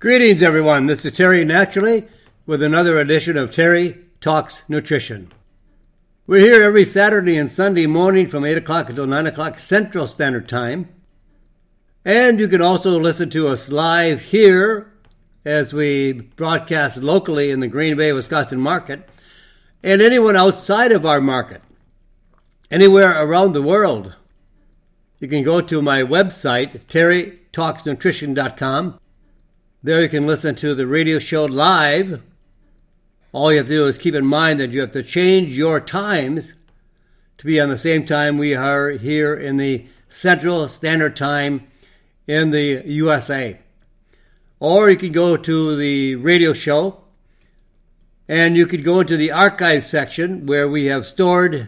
Greetings, everyone. This is Terry Naturally with another edition of Terry Talks Nutrition. We're here every Saturday and Sunday morning from 8 o'clock until 9 o'clock Central Standard Time. And you can also listen to us live here as we broadcast locally in the Green Bay, Wisconsin market, and anyone outside of our market, anywhere around the world. You can go to my website, terrytalksnutrition.com there you can listen to the radio show live. All you have to do is keep in mind that you have to change your times to be on the same time we are here in the Central Standard Time in the USA. Or you can go to the radio show and you could go into the archive section where we have stored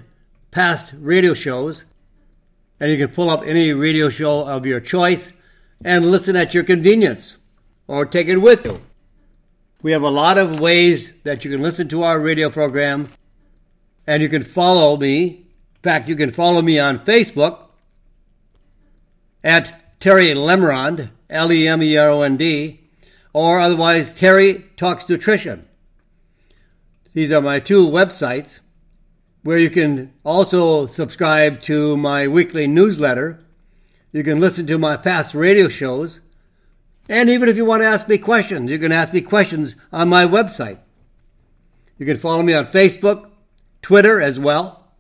past radio shows and you can pull up any radio show of your choice and listen at your convenience or take it with you. We have a lot of ways that you can listen to our radio program and you can follow me. In fact, you can follow me on Facebook at Terry Lemerond, L E M E R O N D, or otherwise Terry Talks Nutrition. These are my two websites where you can also subscribe to my weekly newsletter. You can listen to my past radio shows and even if you want to ask me questions, you can ask me questions on my website. You can follow me on Facebook, Twitter as well.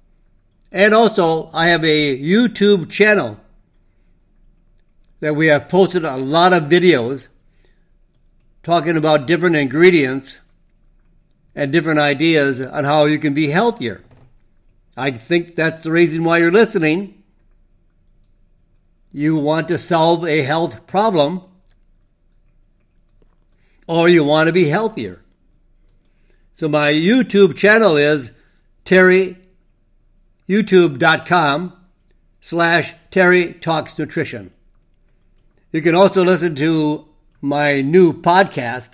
And also, I have a YouTube channel that we have posted a lot of videos talking about different ingredients and different ideas on how you can be healthier. I think that's the reason why you're listening. You want to solve a health problem or you want to be healthier. So my YouTube channel is Terry, youtube.com slash Terry Talks Nutrition. You can also listen to my new podcast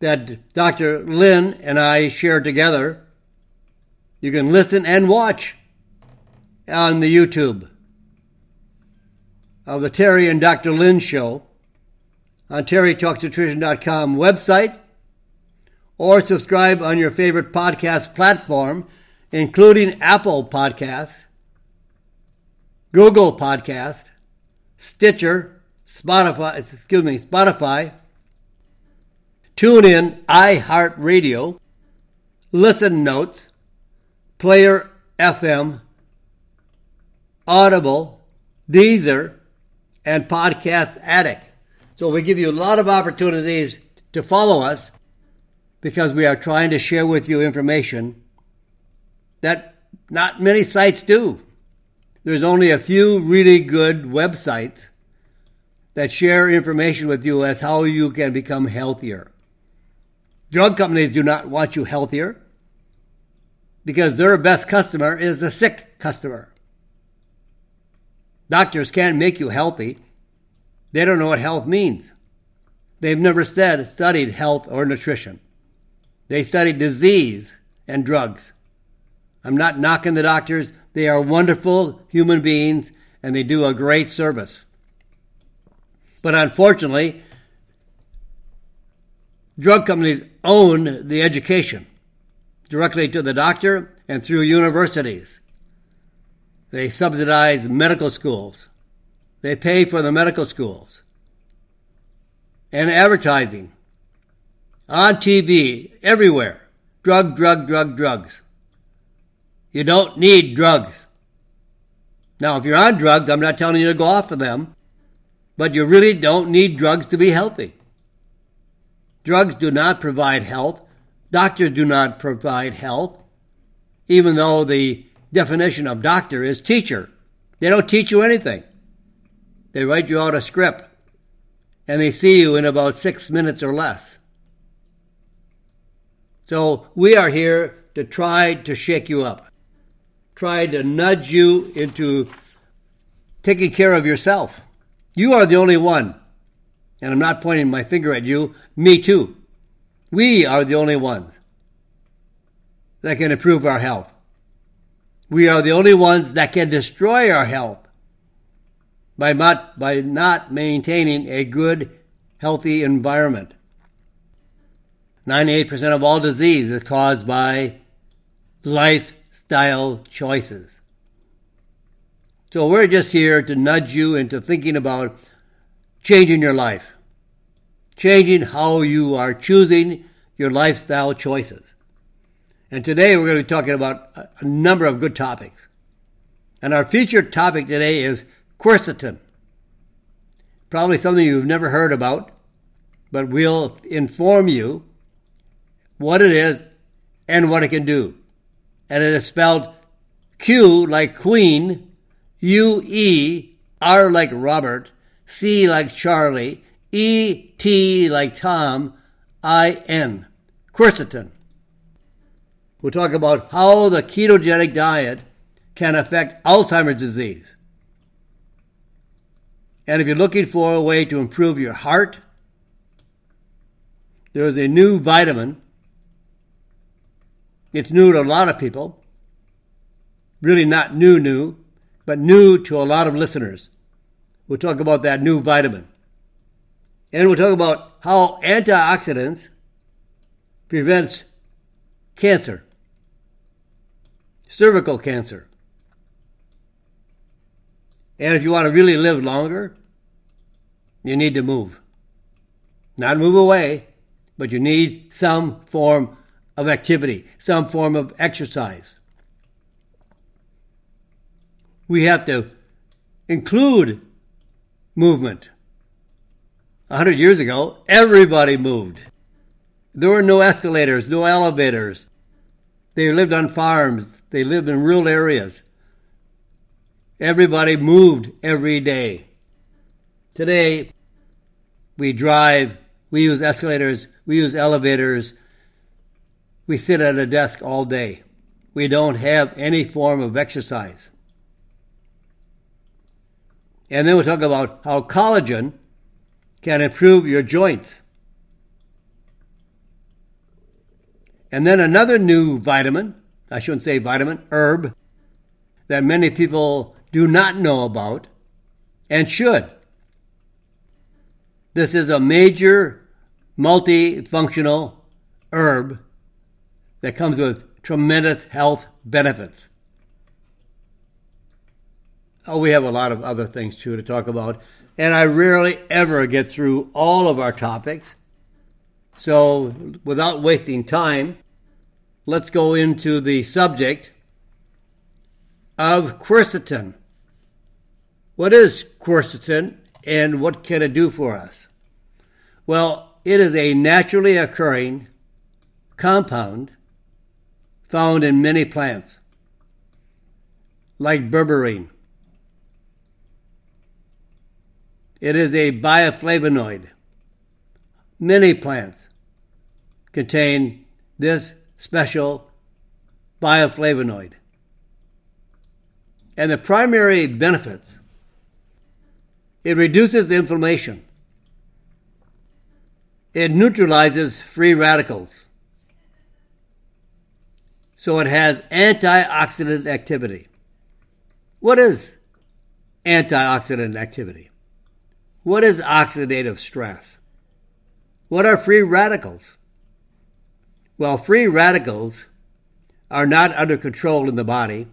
that Dr. Lynn and I share together. You can listen and watch on the YouTube of the Terry and Dr. Lynn show on terrytalksnutrition.com website or subscribe on your favorite podcast platform, including Apple Podcast, Google Podcast, Stitcher, Spotify, excuse me, Spotify, TuneIn, iHeartRadio, Listen Notes, Player FM, Audible, Deezer, and Podcast Addict. So we give you a lot of opportunities to follow us because we are trying to share with you information that not many sites do. There's only a few really good websites that share information with you as how you can become healthier. Drug companies do not want you healthier because their best customer is the sick customer. Doctors can't make you healthy. They don't know what health means. They've never stud- studied health or nutrition. They study disease and drugs. I'm not knocking the doctors. They are wonderful human beings and they do a great service. But unfortunately, drug companies own the education directly to the doctor and through universities. They subsidize medical schools. They pay for the medical schools and advertising on TV, everywhere. Drug, drug, drug, drugs. You don't need drugs. Now, if you're on drugs, I'm not telling you to go off of them, but you really don't need drugs to be healthy. Drugs do not provide health. Doctors do not provide health, even though the definition of doctor is teacher. They don't teach you anything. They write you out a script and they see you in about six minutes or less. So we are here to try to shake you up, try to nudge you into taking care of yourself. You are the only one. And I'm not pointing my finger at you, me too. We are the only ones that can improve our health. We are the only ones that can destroy our health by not, by not maintaining a good, healthy environment. 98% of all disease is caused by lifestyle choices. So we're just here to nudge you into thinking about changing your life, changing how you are choosing your lifestyle choices. And today we're going to be talking about a number of good topics. And our featured topic today is quercetin. Probably something you've never heard about, but we'll inform you what it is and what it can do. And it is spelled Q like Queen, U E, R like Robert, C like Charlie, E T like Tom, I N. Quercetin. We'll talk about how the ketogenic diet can affect Alzheimer's disease. And if you're looking for a way to improve your heart, there's a new vitamin. It's new to a lot of people. Really not new, new, but new to a lot of listeners. We'll talk about that new vitamin. And we'll talk about how antioxidants prevents cancer, cervical cancer. And if you want to really live longer, you need to move. Not move away, but you need some form of activity, some form of exercise. We have to include movement. A hundred years ago, everybody moved. There were no escalators, no elevators. They lived on farms. They lived in rural areas. Everybody moved every day. Today, we drive, we use escalators, we use elevators, we sit at a desk all day. We don't have any form of exercise. And then we'll talk about how collagen can improve your joints. And then another new vitamin, I shouldn't say vitamin, herb, that many people do not know about and should. This is a major multifunctional herb that comes with tremendous health benefits. Oh, we have a lot of other things too to talk about, and I rarely ever get through all of our topics. So, without wasting time, let's go into the subject of quercetin. What is quercetin and what can it do for us? Well, it is a naturally occurring compound found in many plants, like berberine. It is a bioflavonoid. Many plants contain this special bioflavonoid. And the primary benefits it reduces inflammation. It neutralizes free radicals. So it has antioxidant activity. What is antioxidant activity? What is oxidative stress? What are free radicals? Well, free radicals are not under control in the body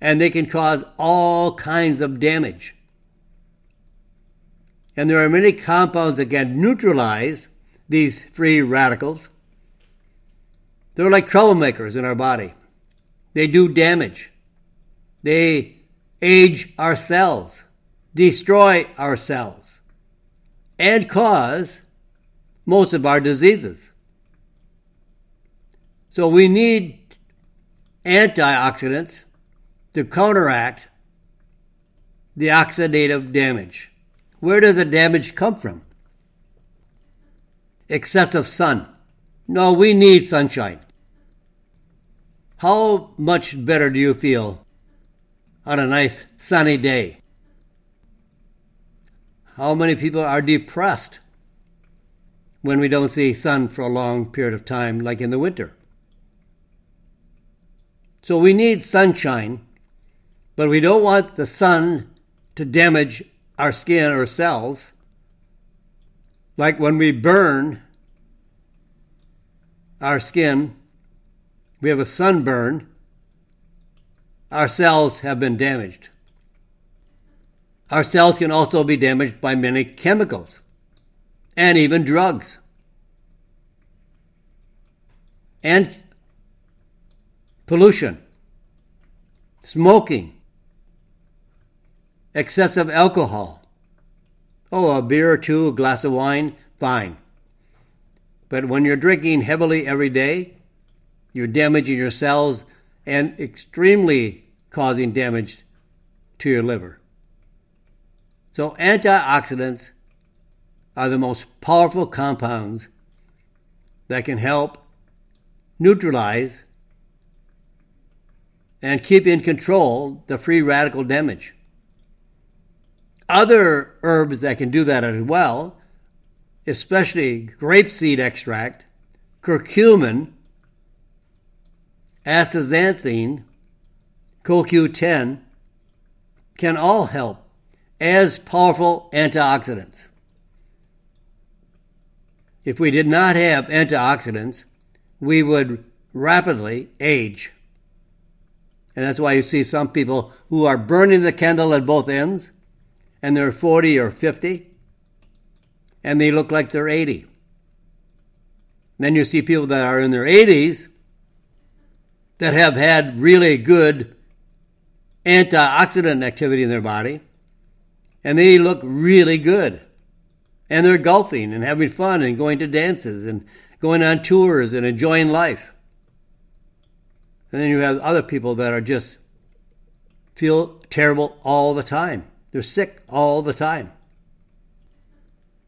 and they can cause all kinds of damage and there are many compounds that can neutralize these free radicals. They're like troublemakers in our body. They do damage. They age our cells, destroy our cells, and cause most of our diseases. So we need antioxidants to counteract the oxidative damage. Where does the damage come from? Excessive sun. No, we need sunshine. How much better do you feel on a nice sunny day? How many people are depressed when we don't see sun for a long period of time, like in the winter? So we need sunshine, but we don't want the sun to damage our skin or cells. Like when we burn our skin, we have a sunburn, our cells have been damaged. Our cells can also be damaged by many chemicals and even drugs. And pollution, smoking, excessive alcohol. Oh, a beer or two, a glass of wine, fine. But when you're drinking heavily every day, you're damaging your cells and extremely causing damage to your liver. So, antioxidants are the most powerful compounds that can help neutralize and keep in control the free radical damage. Other herbs that can do that as well, especially grapeseed extract, curcumin, astaxanthin, CoQ10, can all help as powerful antioxidants. If we did not have antioxidants, we would rapidly age. And that's why you see some people who are burning the candle at both ends, and they're 40 or 50, and they look like they're 80. Then you see people that are in their 80s that have had really good antioxidant activity in their body, and they look really good. And they're golfing and having fun and going to dances and going on tours and enjoying life. And then you have other people that are just feel terrible all the time. They're sick all the time.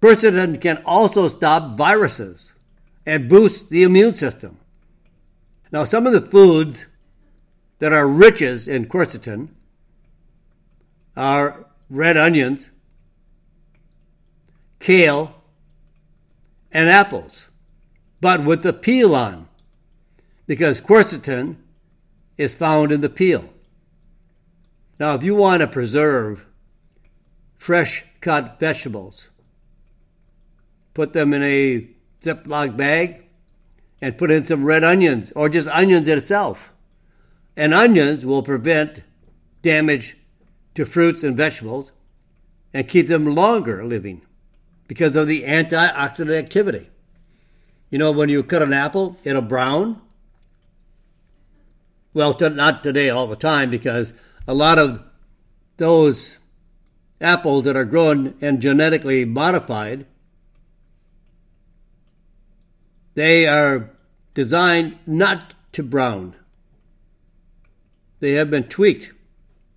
Quercetin can also stop viruses and boost the immune system. Now, some of the foods that are riches in quercetin are red onions, kale, and apples, but with the peel on, because quercetin is found in the peel. Now, if you want to preserve fresh cut vegetables, put them in a Ziploc bag and put in some red onions or just onions itself. And onions will prevent damage to fruits and vegetables and keep them longer living because of the antioxidant activity. You know, when you cut an apple, it'll brown. Well, not today all the time because a lot of those apples that are grown and genetically modified, they are designed not to brown. They have been tweaked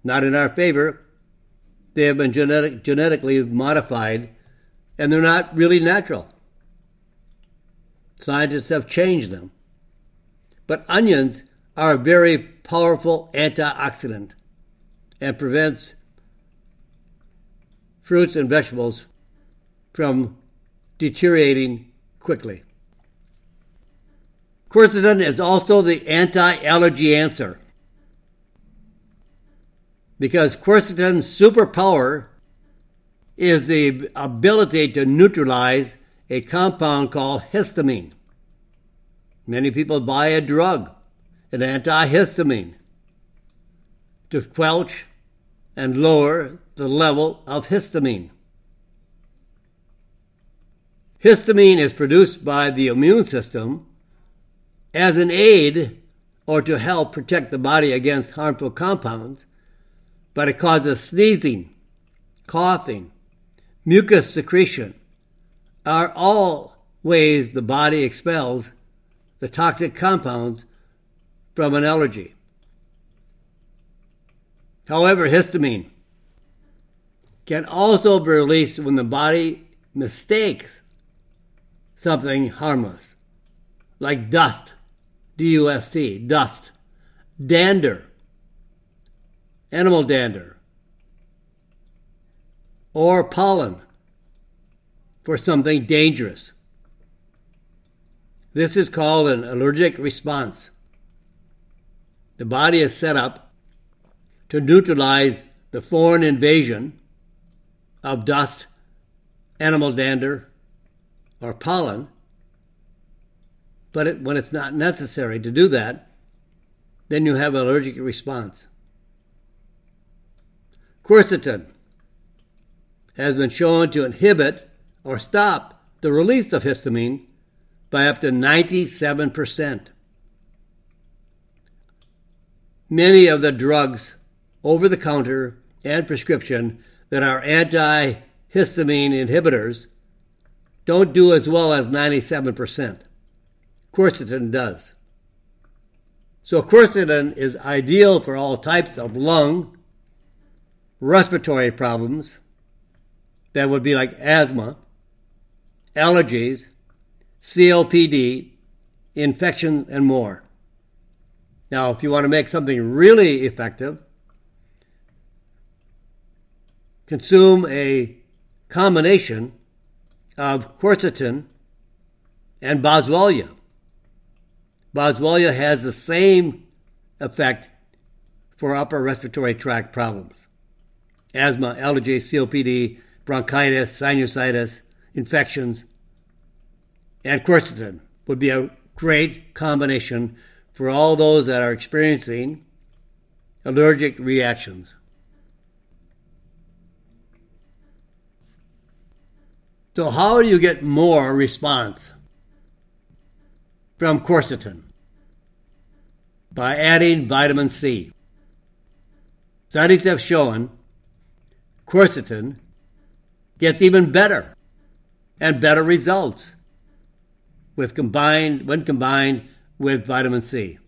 not in our favor. They have been genetic, genetically modified, and they're not really natural. Scientists have changed them. But onions are a very powerful antioxidant and prevents fruits and vegetables from deteriorating quickly. Quercetin is also the anti-allergy answer because quercetin's superpower is the ability to neutralize a compound called histamine. Many people buy a drug, an antihistamine, to quelch and lower the level of histamine. Histamine is produced by the immune system as an aid or to help protect the body against harmful compounds but it causes sneezing, coughing, mucus secretion, are all ways the body expels the toxic compounds from an allergy. However, histamine can also be released when the body mistakes something harmless, like dust, D U S T, dust, dander, animal dander, or pollen for something dangerous. This is called an allergic response. The body is set up to neutralize the foreign invasion of dust, animal dander, or pollen, but it, when it's not necessary to do that, then you have an allergic response. Quercetin has been shown to inhibit or stop the release of histamine by up to 97%. Many of the drugs over the counter and prescription that our antihistamine inhibitors don't do as well as 97%. Quercetin does. So quercetin is ideal for all types of lung, respiratory problems that would be like asthma, allergies, COPD, infections, and more. Now, if you want to make something really effective, consume a combination of quercetin and boswellia. Boswellia has the same effect for upper respiratory tract problems asthma, allergy, COPD, bronchitis, sinusitis, infections, and quercetin would be a great combination for all those that are experiencing allergic reactions. So, how do you get more response from quercetin? By adding vitamin C. Studies have shown quercetin gets even better and better results with combined when combined with vitamin C.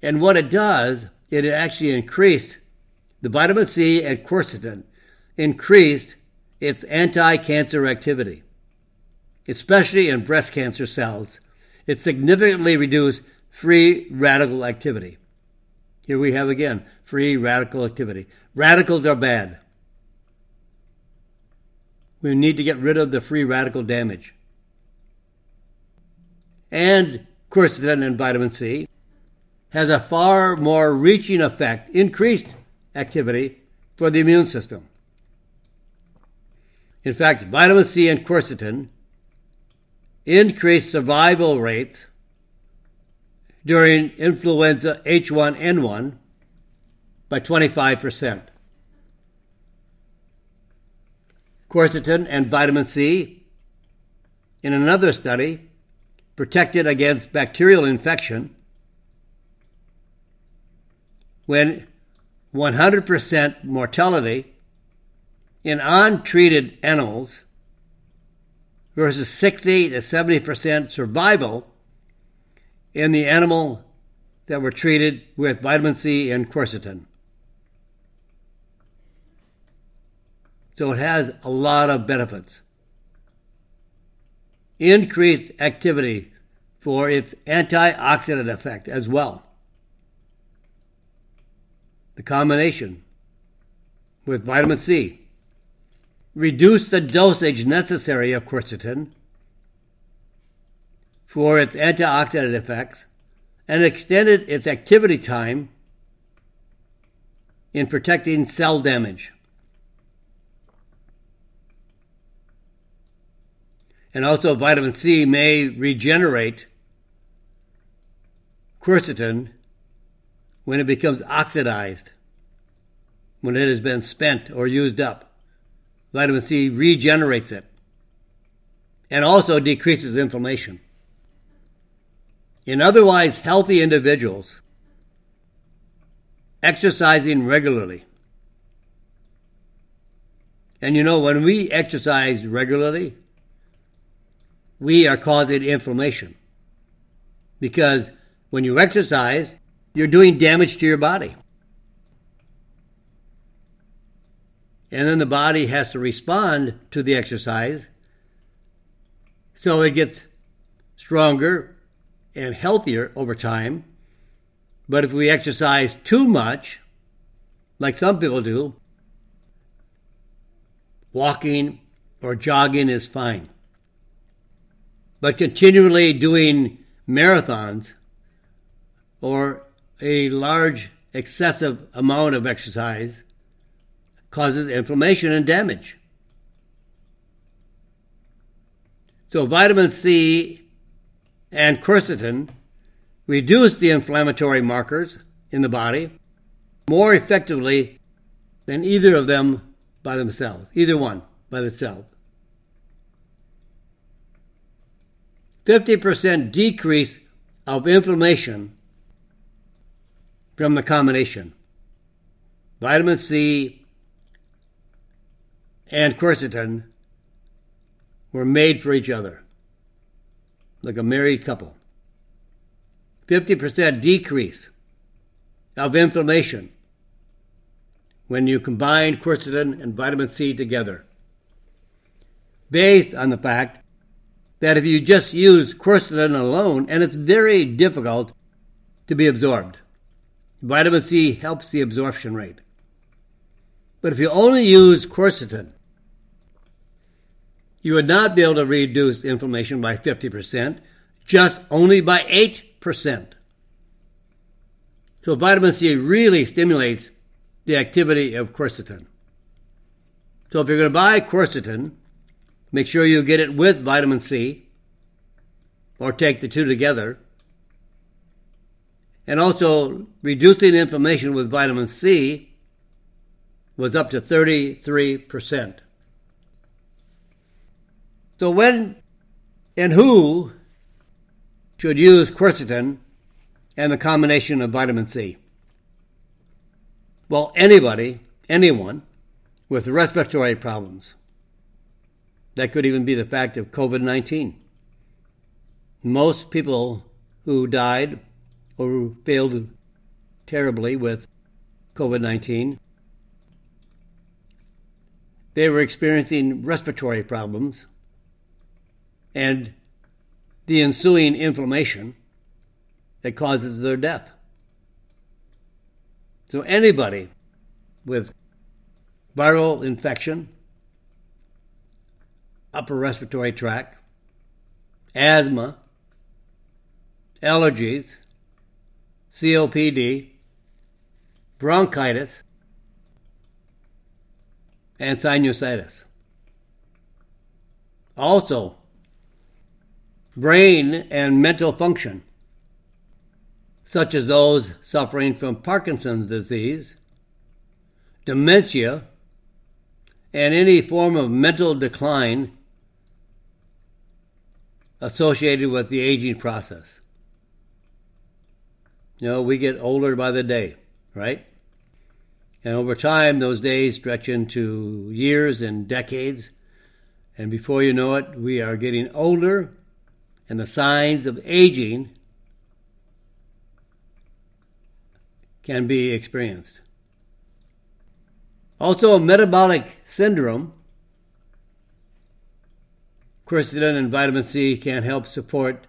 And what it does, it actually increased the vitamin C and quercetin increased its anti-cancer activity, especially in breast cancer cells. It significantly reduced free radical activity. Here we have again free radical activity. Radicals are bad. We need to get rid of the free radical damage. And quercetin and vitamin C has a far more reaching effect, increased activity for the immune system. In fact, vitamin C and quercetin increase survival rates during influenza H1N1 by 25%. quercetin, and vitamin C. In another study, protected against bacterial infection when 100% mortality in untreated animals versus 60 to 70% survival in the animal that were treated with vitamin C and quercetin. So it has a lot of benefits. Increased activity for its antioxidant effect as well. The combination with vitamin C reduced the dosage necessary of quercetin for its antioxidant effects and extended its activity time in protecting cell damage. And also, vitamin C may regenerate quercetin when it becomes oxidized, when it has been spent or used up. Vitamin C regenerates it and also decreases inflammation. In otherwise healthy individuals, exercising regularly. And you know, when we exercise regularly, we are causing inflammation. Because when you exercise, you're doing damage to your body. And then the body has to respond to the exercise. So it gets stronger and healthier over time. But if we exercise too much, like some people do, walking or jogging is fine. But continually doing marathons or a large excessive amount of exercise causes inflammation and damage. So vitamin C and quercetin reduce the inflammatory markers in the body more effectively than either of them by themselves, either one by itself. 50% decrease of inflammation from the combination. Vitamin C and quercetin were made for each other, like a married couple. 50% decrease of inflammation when you combine quercetin and vitamin C together. Based on the fact that if you just use quercetin alone, and it's very difficult to be absorbed, vitamin C helps the absorption rate. But if you only use quercetin, you would not be able to reduce inflammation by 50%, just only by 8%. So vitamin C really stimulates the activity of quercetin. So if you're going to buy quercetin, make sure you get it with vitamin C or take the two together. And also, reducing inflammation with vitamin C was up to 33%. So, when and who should use quercetin and the combination of vitamin C? Well, anybody, anyone with respiratory problems. That could even be the fact of COVID 19. Most people who died or who failed terribly with COVID 19 they were experiencing respiratory problems and the ensuing inflammation that causes their death. So, anybody with viral infection, upper respiratory tract, asthma, allergies, COPD, bronchitis, and sinusitis. Also, brain and mental function, such as those suffering from Parkinson's disease, dementia, and any form of mental decline associated with the aging process. You know, we get older by the day, right? And over time, those days stretch into years and decades. And before you know it, we are getting older, and the signs of aging can be experienced. Also, metabolic syndrome. Quercetin and vitamin C can help support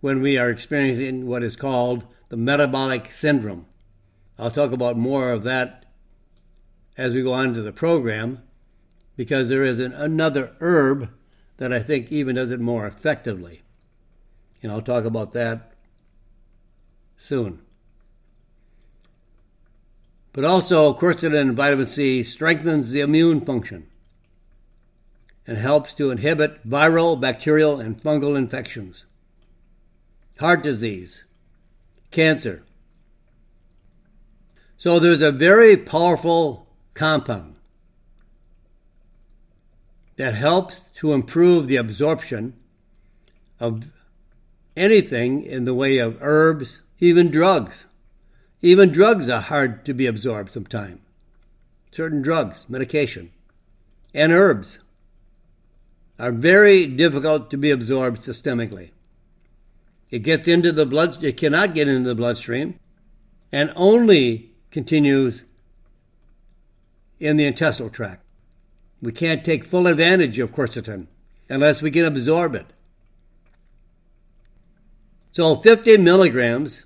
when we are experiencing what is called the metabolic syndrome. I'll talk about more of that as we go on to the program because there is an, another herb that I think even does it more effectively. And I'll talk about that soon. But also, quercetin and vitamin C strengthens the immune function and helps to inhibit viral, bacterial, and fungal infections, heart disease, cancer, so there's a very powerful compound that helps to improve the absorption of anything in the way of herbs, even drugs. Even drugs are hard to be absorbed sometimes. Certain drugs, medication, and herbs are very difficult to be absorbed systemically. It gets into the blood, it cannot get into the bloodstream, and only continues in the intestinal tract. We can't take full advantage of quercetin unless we can absorb it. So 50 milligrams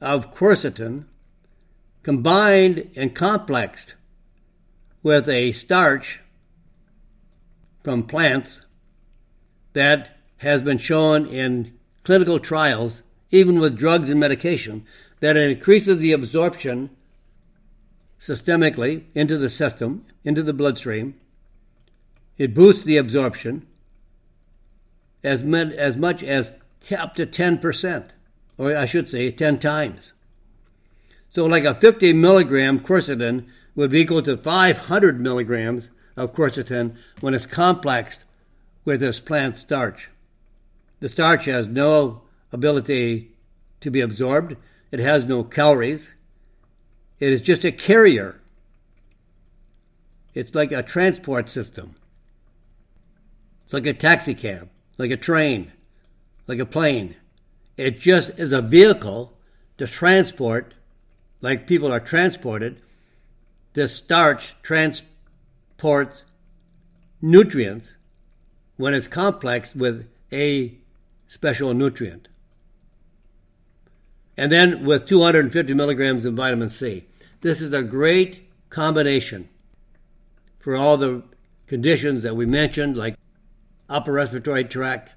of quercetin combined and complexed with a starch from plants that has been shown in clinical trials, even with drugs and medication, that it increases the absorption systemically into the system, into the bloodstream. It boosts the absorption as, as much as up to 10%, or I should say 10 times. So, like a 50 milligram quercetin would be equal to 500 milligrams of quercetin when it's complexed with this plant starch. The starch has no ability to be absorbed, it has no calories, it is just a carrier. It's like a transport system. It's like a taxi cab, like a train, like a plane. It just is a vehicle to transport, like people are transported. The starch transports nutrients when it's complexed with a special nutrient. And then with 250 milligrams of vitamin C. This is a great combination for all the conditions that we mentioned, like upper respiratory tract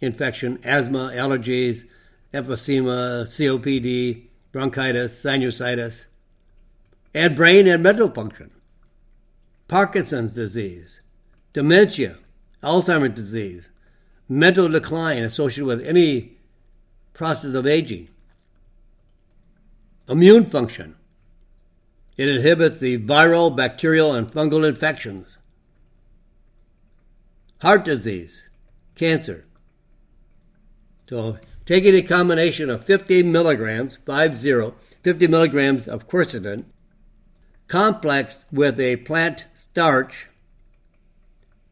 infection, asthma, allergies, emphysema, COPD, bronchitis, sinusitis, and brain and mental function, Parkinson's disease, dementia, Alzheimer's disease, mental decline associated with any process of aging, immune function. It inhibits the viral, bacterial, and fungal infections, heart disease, cancer. So, taking a combination of 50 milligrams, 50, 50 milligrams of quercetin, complexed with a plant starch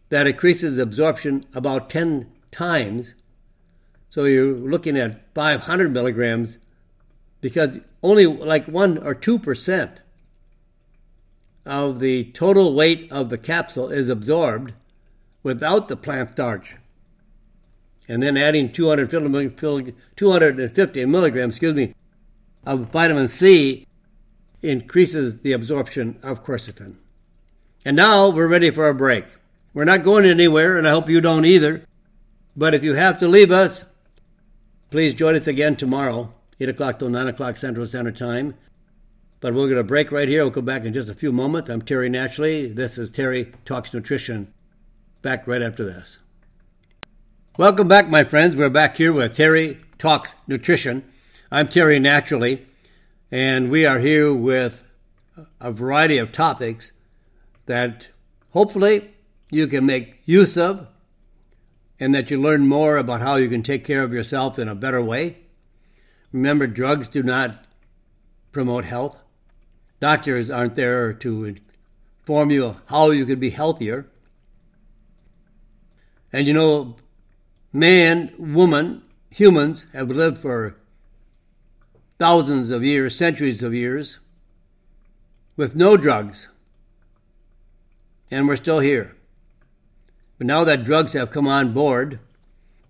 that increases absorption about 10 times. So you're looking at 500 milligrams because only like 1 or 2% of the total weight of the capsule is absorbed without the plant starch. And then adding 250, 250 milligrams, excuse me, of vitamin C increases the absorption of quercetin. And now we're ready for a break. We're not going anywhere, and I hope you don't either. But if you have to leave us, please join us again tomorrow, 8 o'clock till 9 o'clock Central Standard Time. But we're going to break right here. We'll come back in just a few moments. I'm Terry Naturally. This is Terry Talks Nutrition. Back right after this. Welcome back, my friends. We're back here with Terry Talks Nutrition. I'm Terry Naturally, and we are here with a variety of topics that hopefully you can make use of and that you learn more about how you can take care of yourself in a better way. Remember, drugs do not promote health. Doctors aren't there to inform you how you can be healthier. And you know, man, woman, humans have lived for thousands of years, centuries of years, with no drugs. And we're still here. But now that drugs have come on board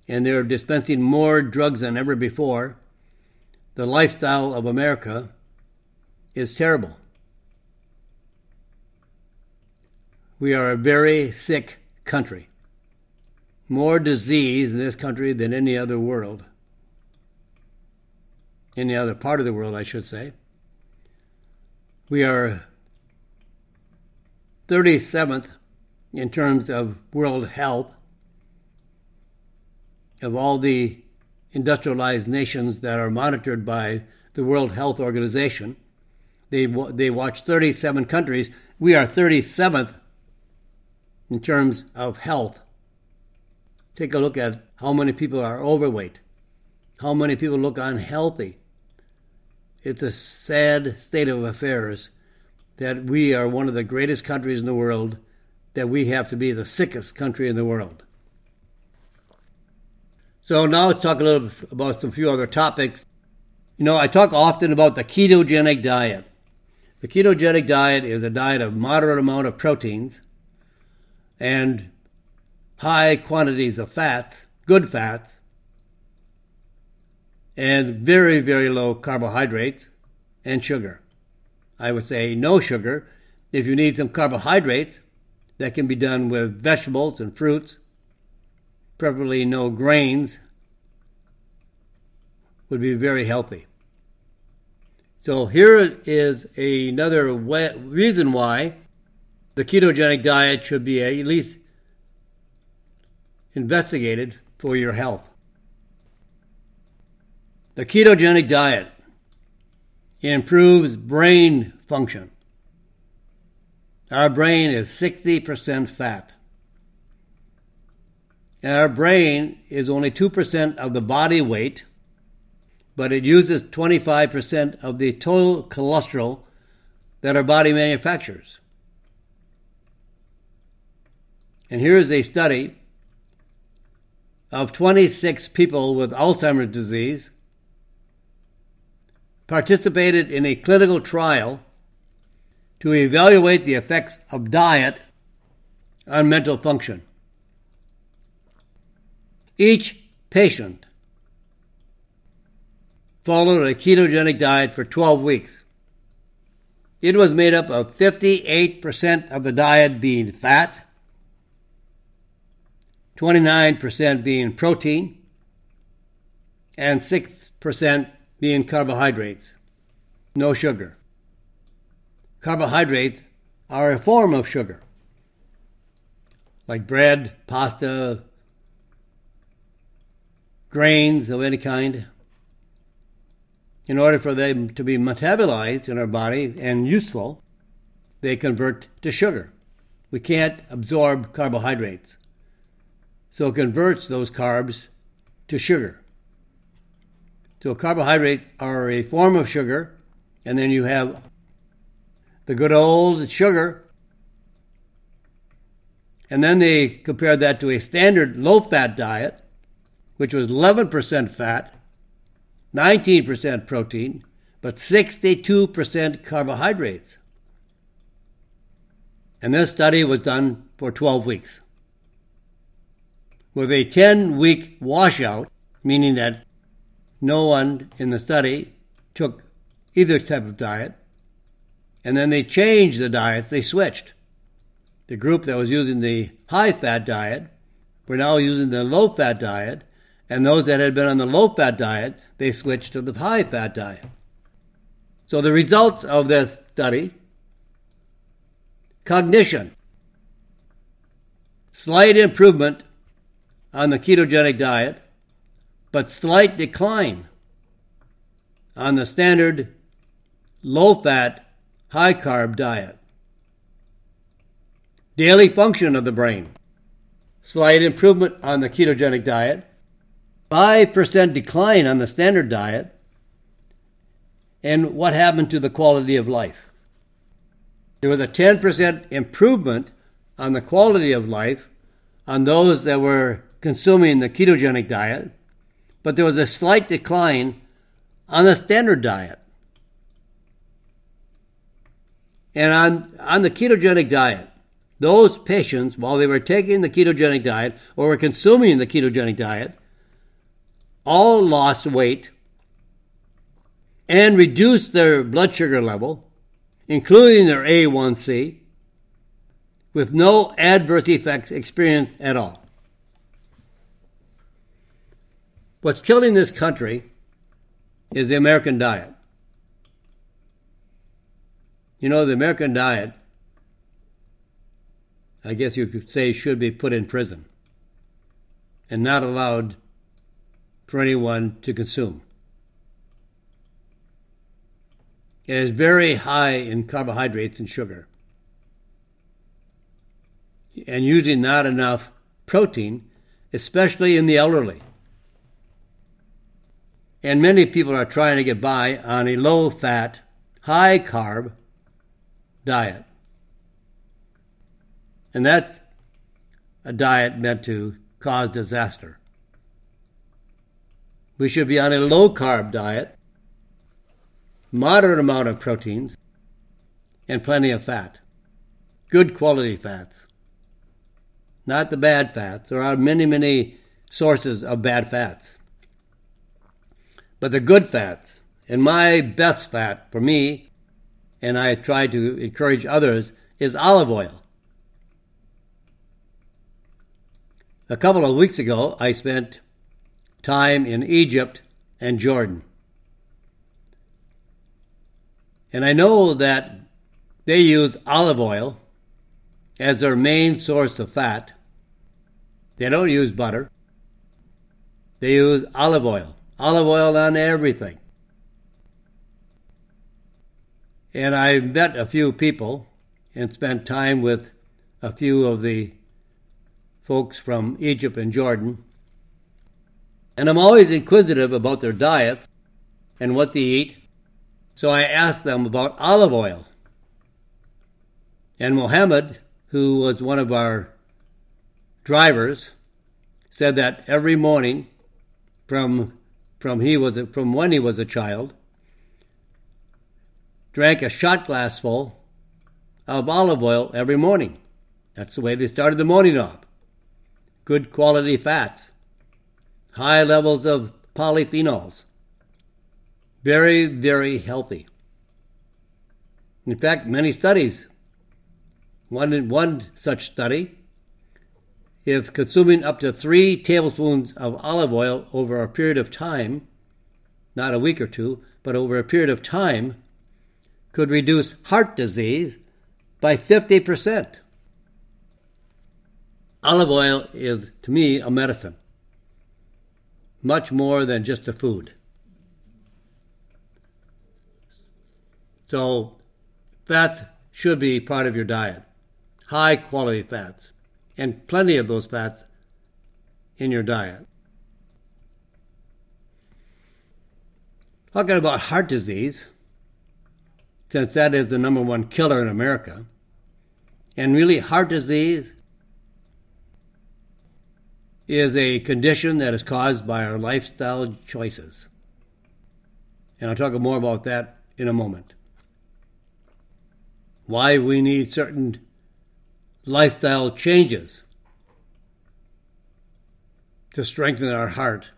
and they're dispensing more drugs than ever before, the lifestyle of America is terrible. We are a very sick country. More disease in this country than any other world. Any other part of the world, I should say. We are 37th in terms of world health of all the industrialized nations that are monitored by the World Health Organization. They, they watch 37 countries. We are 37th in terms of health. Take a look at how many people are overweight, how many people look unhealthy. It's a sad state of affairs that we are one of the greatest countries in the world that we have to be the sickest country in the world. So now let's talk a little about some few other topics. You know, I talk often about the ketogenic diet. The ketogenic diet is a diet of moderate amount of proteins and high quantities of fats, good fats, and very, very low carbohydrates and sugar. I would say no sugar. If you need some carbohydrates, that can be done with vegetables and fruits, preferably no grains, would be very healthy. So here is another reason why the ketogenic diet should be at least investigated for your health. The ketogenic diet improves brain function. Our brain is 60% fat. And our brain is only 2% of the body weight, but it uses 25% of the total cholesterol that our body manufactures. And here is a study of 26 people with Alzheimer's disease participated in a clinical trial to evaluate the effects of diet on mental function. Each patient followed a ketogenic diet for 12 weeks. It was made up of 58% of the diet being fat, 29% being protein, and 6% being carbohydrates, no sugar. Carbohydrates are a form of sugar, like bread, pasta, grains of any kind. In order for them to be metabolized in our body and useful, they convert to sugar. We can't absorb carbohydrates. So it converts those carbs to sugar. So carbohydrates are a form of sugar, and then you have the good old sugar. And then they compared that to a standard low fat diet, which was 11% fat, 19% protein, but 62% carbohydrates. And this study was done for 12 weeks. With a 10 week washout, meaning that no one in the study took either type of diet. And then they changed the diets, they switched. The group that was using the high fat diet were now using the low fat diet, and those that had been on the low fat diet, they switched to the high fat diet. So the results of this study cognition, slight improvement on the ketogenic diet, but slight decline on the standard low fat, high carb diet. Daily function of the brain. Slight improvement on the ketogenic diet. 5% decline on the standard diet. And what happened to the quality of life? There was a 10% improvement on the quality of life on those that were consuming the ketogenic diet but there was a slight decline on the standard diet. And on, on the ketogenic diet, those patients, while they were taking the ketogenic diet or were consuming the ketogenic diet, all lost weight and reduced their blood sugar level, including their A1C, with no adverse effects experienced at all. What's killing this country is the American diet. You know, the American diet, I guess you could say, should be put in prison and not allowed for anyone to consume. It is very high in carbohydrates and sugar, and usually not enough protein, especially in the elderly. And many people are trying to get by on a low fat, high carb diet. And that's a diet meant to cause disaster. We should be on a low carb diet, moderate amount of proteins, and plenty of fat. Good quality fats. Not the bad fats. There are many, many sources of bad fats. But the good fats, and my best fat for me, and I try to encourage others, is olive oil. A couple of weeks ago, I spent time in Egypt and Jordan. And I know that they use olive oil as their main source of fat. They don't use butter. They use olive oil. Olive oil on everything. And I met a few people and spent time with a few of the folks from Egypt and Jordan. And I'm always inquisitive about their diets and what they eat. So I asked them about olive oil. And Mohammed, who was one of our drivers, said that every morning from from he was from when he was a child drank a shot glassful of olive oil every morning. That's the way they started the morning off. Good quality fats, high levels of polyphenols. Very, very healthy. In fact, many studies, one, one such study, if consuming up to three tablespoons of olive oil over a period of time, not a week or two, but over a period of time, could reduce heart disease by 50%. Olive oil is, to me, a medicine, much more than just a food. So, fats should be part of your diet, high quality fats, and plenty of those fats in your diet. Talking about heart disease, since that is the number one killer in America. And really, heart disease is a condition that is caused by our lifestyle choices. And I'll talk more about that in a moment. Why we need certain lifestyle changes to strengthen our heart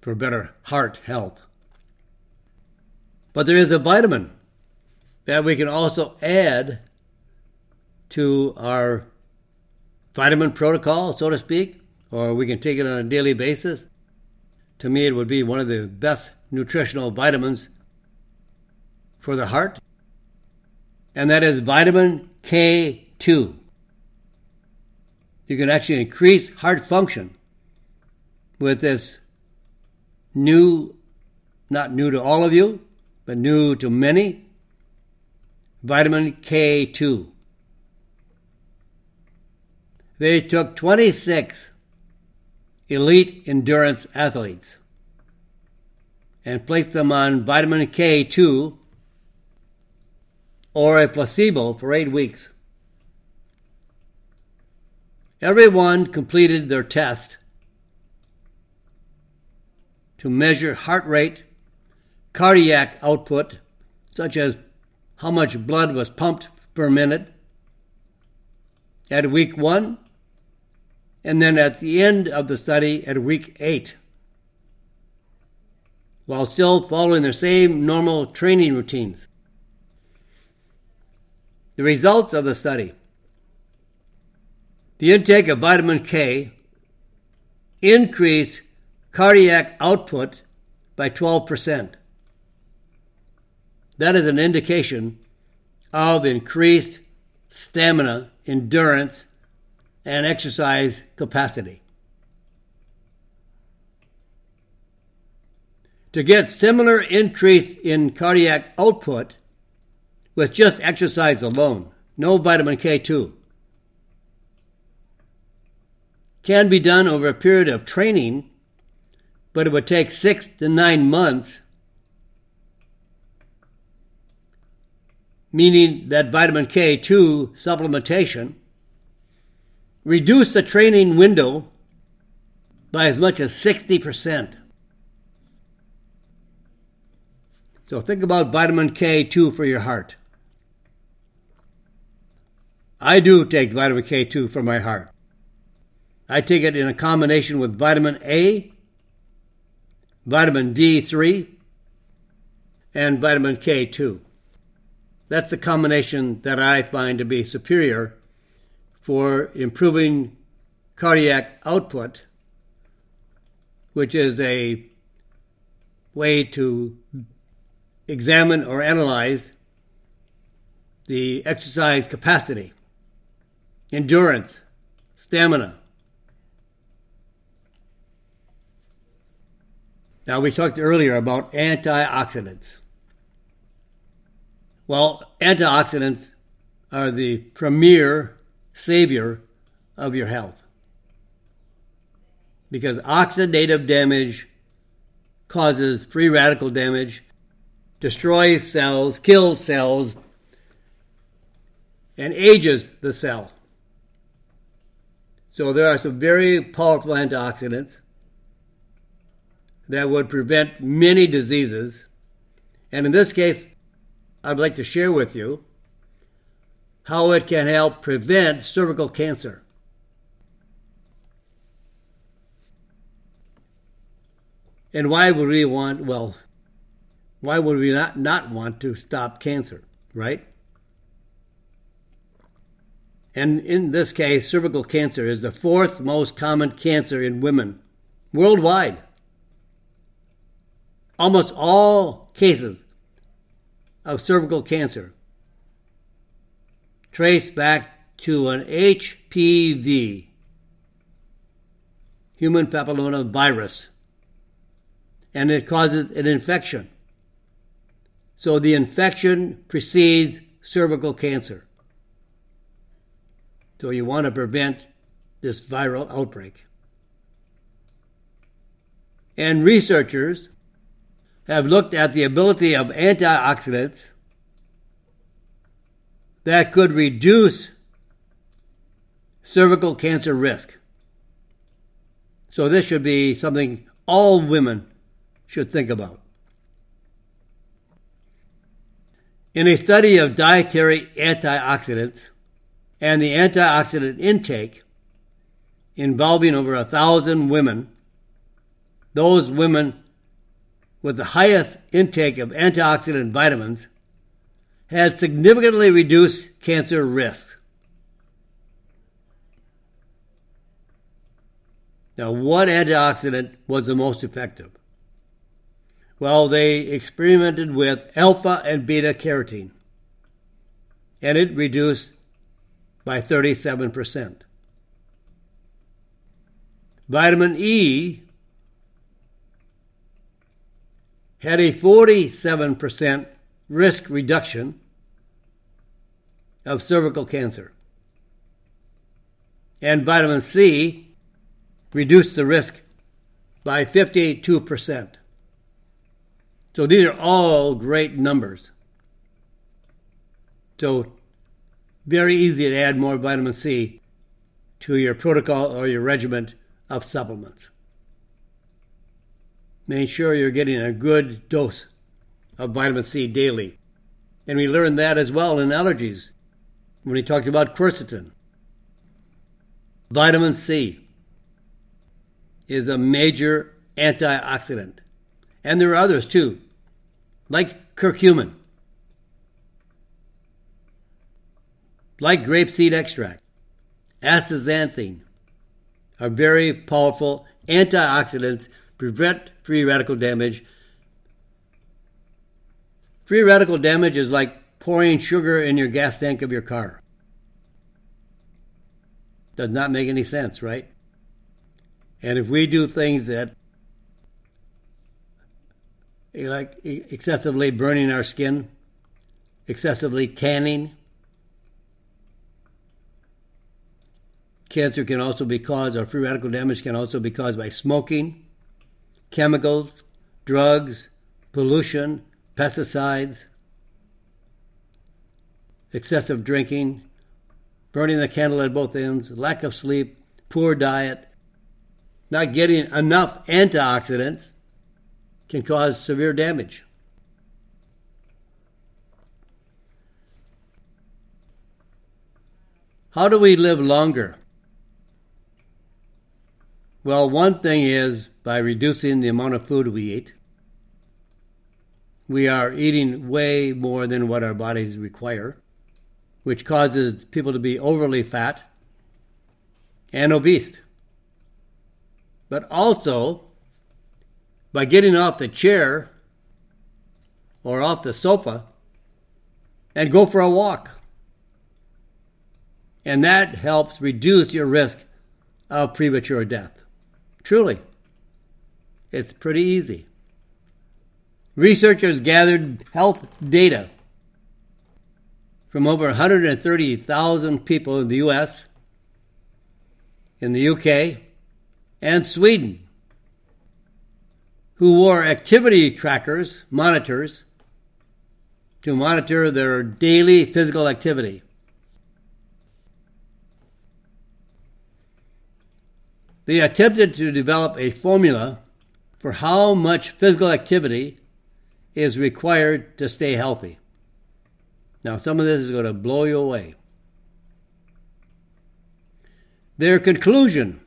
for better heart health. But there is a vitamin that we can also add to our vitamin protocol, so to speak, or we can take it on a daily basis. To me, it would be one of the best nutritional vitamins for the heart, and that is vitamin K2. You can actually increase heart function with this new, not new to all of you, but new to many vitamin K2. They took 26 elite endurance athletes and placed them on vitamin K2 or a placebo for eight weeks. Everyone completed their test to measure heart rate, cardiac output, such as how much blood was pumped per minute at week one, and then at the end of the study at week eight, while still following their same normal training routines. The results of the study the intake of vitamin K increased cardiac output by 12%. That is an indication of increased stamina, endurance, and exercise capacity. To get similar increase in cardiac output with just exercise alone, no vitamin K2, can be done over a period of training, but it would take six to nine months meaning that vitamin K2 supplementation, reduce the training window by as much as 60%. So think about vitamin K2 for your heart. I do take vitamin K2 for my heart. I take it in a combination with vitamin A, vitamin D3, and vitamin K2. That's the combination that I find to be superior for improving cardiac output, which is a way to examine or analyze the exercise capacity, endurance, stamina. Now, we talked earlier about antioxidants. Well, antioxidants are the premier savior of your health. Because oxidative damage causes free radical damage, destroys cells, kills cells, and ages the cell. So there are some very powerful antioxidants that would prevent many diseases. And in this case, I'd like to share with you how it can help prevent cervical cancer. And why would we want, well, why would we not, not want to stop cancer, right? And in this case, cervical cancer is the fourth most common cancer in women worldwide. Almost all cases of cervical cancer traced back to an HPV, human papilloma virus, and it causes an infection. So the infection precedes cervical cancer. So you want to prevent this viral outbreak. And researchers have looked at the ability of antioxidants that could reduce cervical cancer risk. So this should be something all women should think about. In a study of dietary antioxidants and the antioxidant intake involving over a thousand women, those women with the highest intake of antioxidant vitamins had significantly reduced cancer risk. Now, what antioxidant was the most effective? Well, they experimented with alpha and beta carotene, and it reduced by 37%. Vitamin E had a 47% risk reduction of cervical cancer. And vitamin C reduced the risk by 52%. So these are all great numbers. So very easy to add more vitamin C to your protocol or your regimen of supplements make sure you're getting a good dose of vitamin C daily. And we learned that as well in allergies when we talked about quercetin. Vitamin C is a major antioxidant. And there are others too, like curcumin, like grapeseed extract, astaxanthin are very powerful antioxidants prevent free radical damage. Free radical damage is like pouring sugar in your gas tank of your car. Does not make any sense, right? And if we do things that eh, like excessively burning our skin, excessively tanning, cancer can also be caused, or free radical damage can also be caused by smoking, chemicals, drugs, pollution, pesticides, excessive drinking, burning the candle at both ends, lack of sleep, poor diet, not getting enough antioxidants can cause severe damage. How do we live longer? Well, one thing is by reducing the amount of food we eat. We are eating way more than what our bodies require, which causes people to be overly fat and obese. But also, by getting off the chair or off the sofa and go for a walk. And that helps reduce your risk of premature death. Truly. It's pretty easy. Researchers gathered health data from over 130,000 people in the US, in the UK, and Sweden who wore activity trackers, monitors, to monitor their daily physical activity. They attempted to develop a formula for how much physical activity is required to stay healthy. Now, some of this is going to blow you away. Their conclusion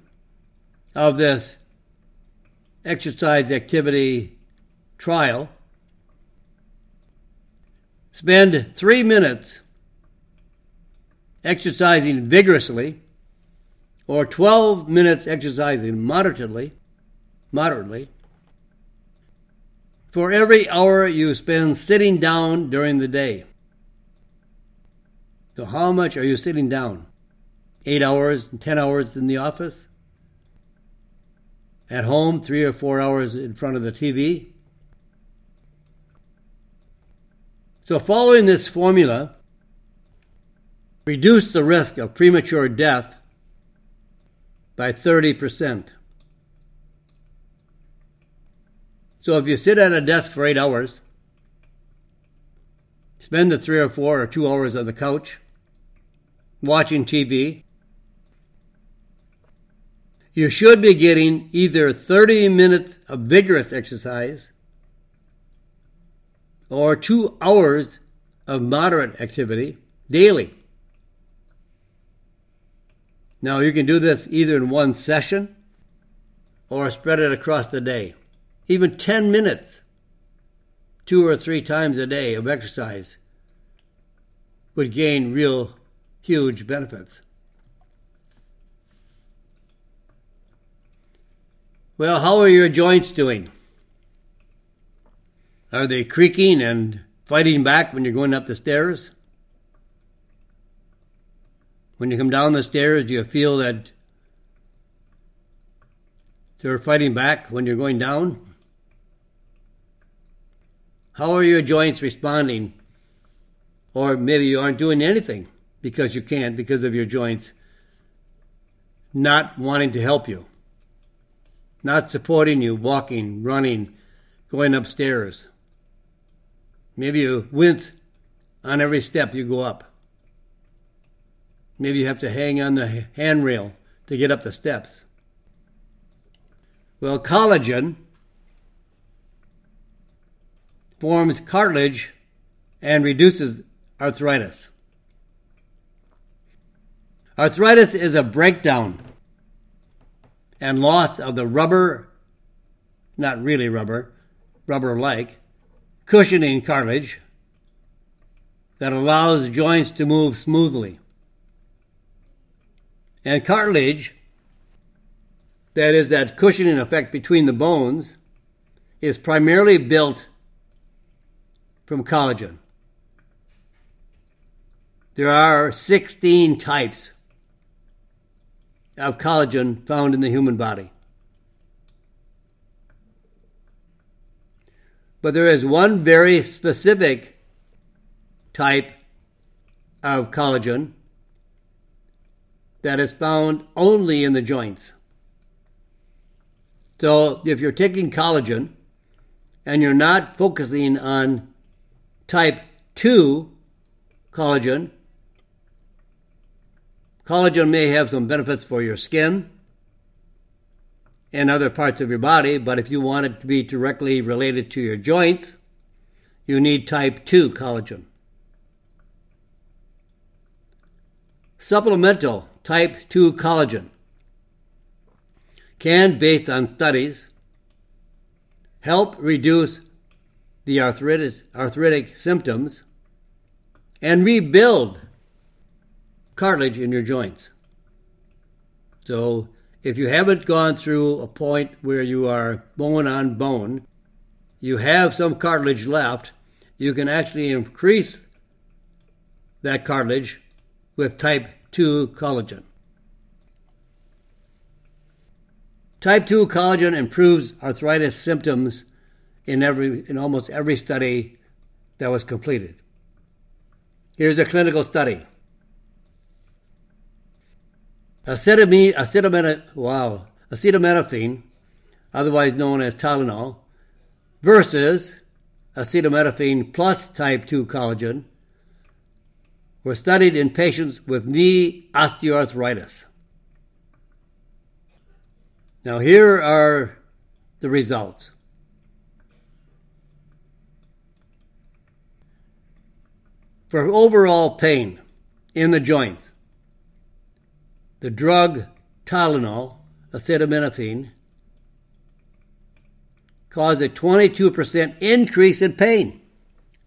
of this exercise activity trial spend three minutes exercising vigorously or 12 minutes exercising moderately moderately for every hour you spend sitting down during the day. So how much are you sitting down? 8 hours 10 hours in the office? At home, three or four hours in front of the TV. So, following this formula, reduce the risk of premature death by 30%. So, if you sit at a desk for eight hours, spend the three or four or two hours on the couch watching TV, you should be getting either 30 minutes of vigorous exercise or two hours of moderate activity daily. Now, you can do this either in one session or spread it across the day. Even 10 minutes, two or three times a day of exercise would gain real huge benefits. Well, how are your joints doing? Are they creaking and fighting back when you're going up the stairs? When you come down the stairs, do you feel that they're fighting back when you're going down? How are your joints responding? Or maybe you aren't doing anything because you can't, because of your joints not wanting to help you not supporting you walking, running, going upstairs. Maybe you wince on every step you go up. Maybe you have to hang on the handrail to get up the steps. Well, collagen forms cartilage and reduces arthritis. Arthritis is a breakdown and loss of the rubber, not really rubber, rubber like, cushioning cartilage that allows joints to move smoothly. And cartilage, that is, that cushioning effect between the bones, is primarily built from collagen. There are 16 types of collagen found in the human body. But there is one very specific type of collagen that is found only in the joints. So if you're taking collagen and you're not focusing on type 2 collagen, Collagen may have some benefits for your skin and other parts of your body, but if you want it to be directly related to your joints, you need type 2 collagen. Supplemental type 2 collagen can, based on studies, help reduce the arthritis, arthritic symptoms and rebuild cartilage in your joints. So if you haven't gone through a point where you are bone on bone, you have some cartilage left, you can actually increase that cartilage with type 2 collagen. Type 2 collagen improves arthritis symptoms in every in almost every study that was completed. Here's a clinical study. Acetamin, acetamin, wow, acetaminophen, otherwise known as Tylenol, versus acetaminophen plus type 2 collagen were studied in patients with knee osteoarthritis. Now, here are the results. For overall pain in the joints, the drug Tylenol, acetaminophen, caused a 22% increase in pain.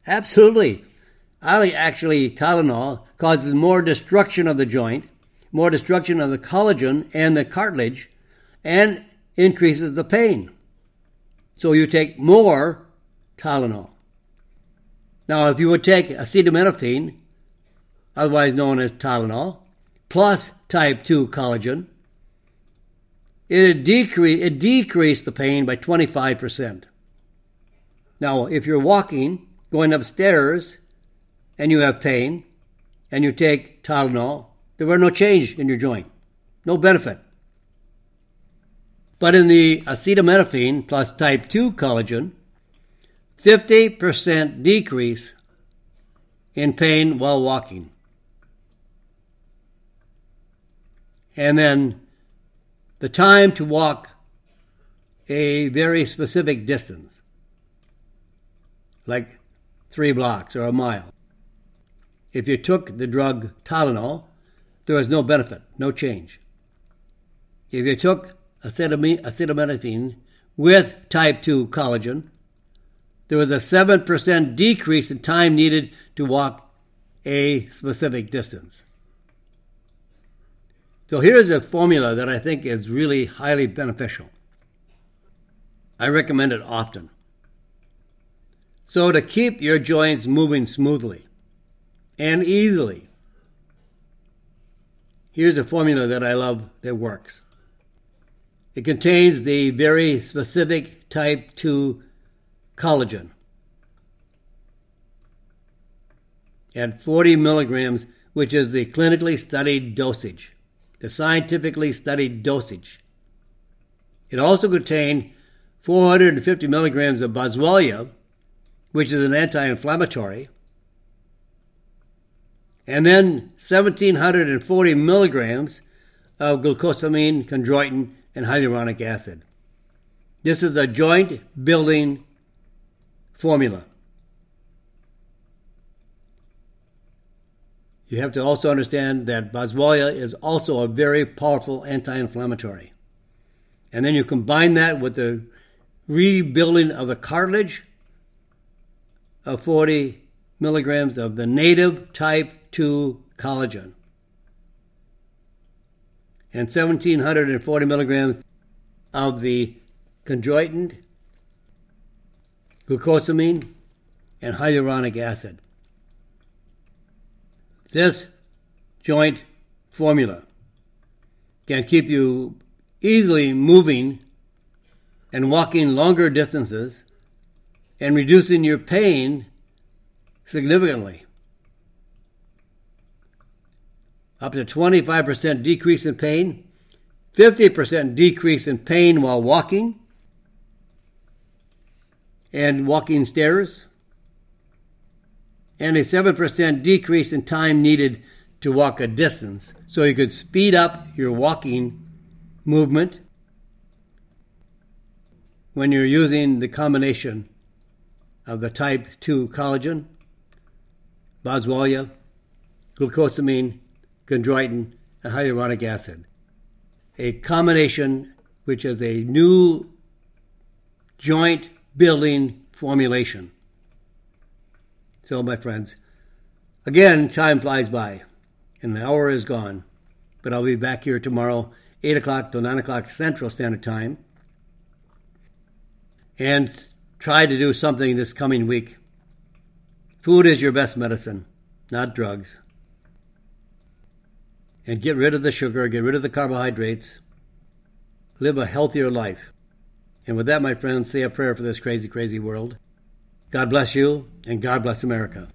Absolutely. Actually, Tylenol causes more destruction of the joint, more destruction of the collagen and the cartilage, and increases the pain. So you take more Tylenol. Now, if you would take acetaminophen, otherwise known as Tylenol, plus type 2 collagen, it, decrease, it decreased the pain by 25%. Now, if you're walking, going upstairs, and you have pain, and you take Tylenol, there were no change in your joint, no benefit. But in the acetaminophen plus type 2 collagen, 50% decrease in pain while walking. And then the time to walk a very specific distance, like three blocks or a mile. If you took the drug Tylenol, there was no benefit, no change. If you took acetaminophen with type 2 collagen, there was a 7% decrease in time needed to walk a specific distance. So here's a formula that I think is really highly beneficial. I recommend it often. So to keep your joints moving smoothly and easily, here's a formula that I love that works. It contains the very specific type 2 collagen at 40 milligrams, which is the clinically studied dosage the scientifically studied dosage. It also contained 450 milligrams of boswellia, which is an anti inflammatory, and then 1740 milligrams of glucosamine, chondroitin, and hyaluronic acid. This is a joint building formula. You have to also understand that Boswellia is also a very powerful anti inflammatory. And then you combine that with the rebuilding of the cartilage of 40 milligrams of the native type 2 collagen and 1740 milligrams of the chondroitin, glucosamine, and hyaluronic acid. This joint formula can keep you easily moving and walking longer distances and reducing your pain significantly. Up to 25% decrease in pain, 50% decrease in pain while walking and walking stairs, and a 7% decrease in time needed to walk a distance. So you could speed up your walking movement when you're using the combination of the type 2 collagen, boswellia, glucosamine, chondroitin, and hyaluronic acid. A combination which is a new joint building formulation. So, my friends, again, time flies by, and the hour is gone. But I'll be back here tomorrow, 8 o'clock to 9 o'clock Central Standard Time, and try to do something this coming week. Food is your best medicine, not drugs. And get rid of the sugar, get rid of the carbohydrates, live a healthier life. And with that, my friends, say a prayer for this crazy, crazy world. God bless you, and God bless America.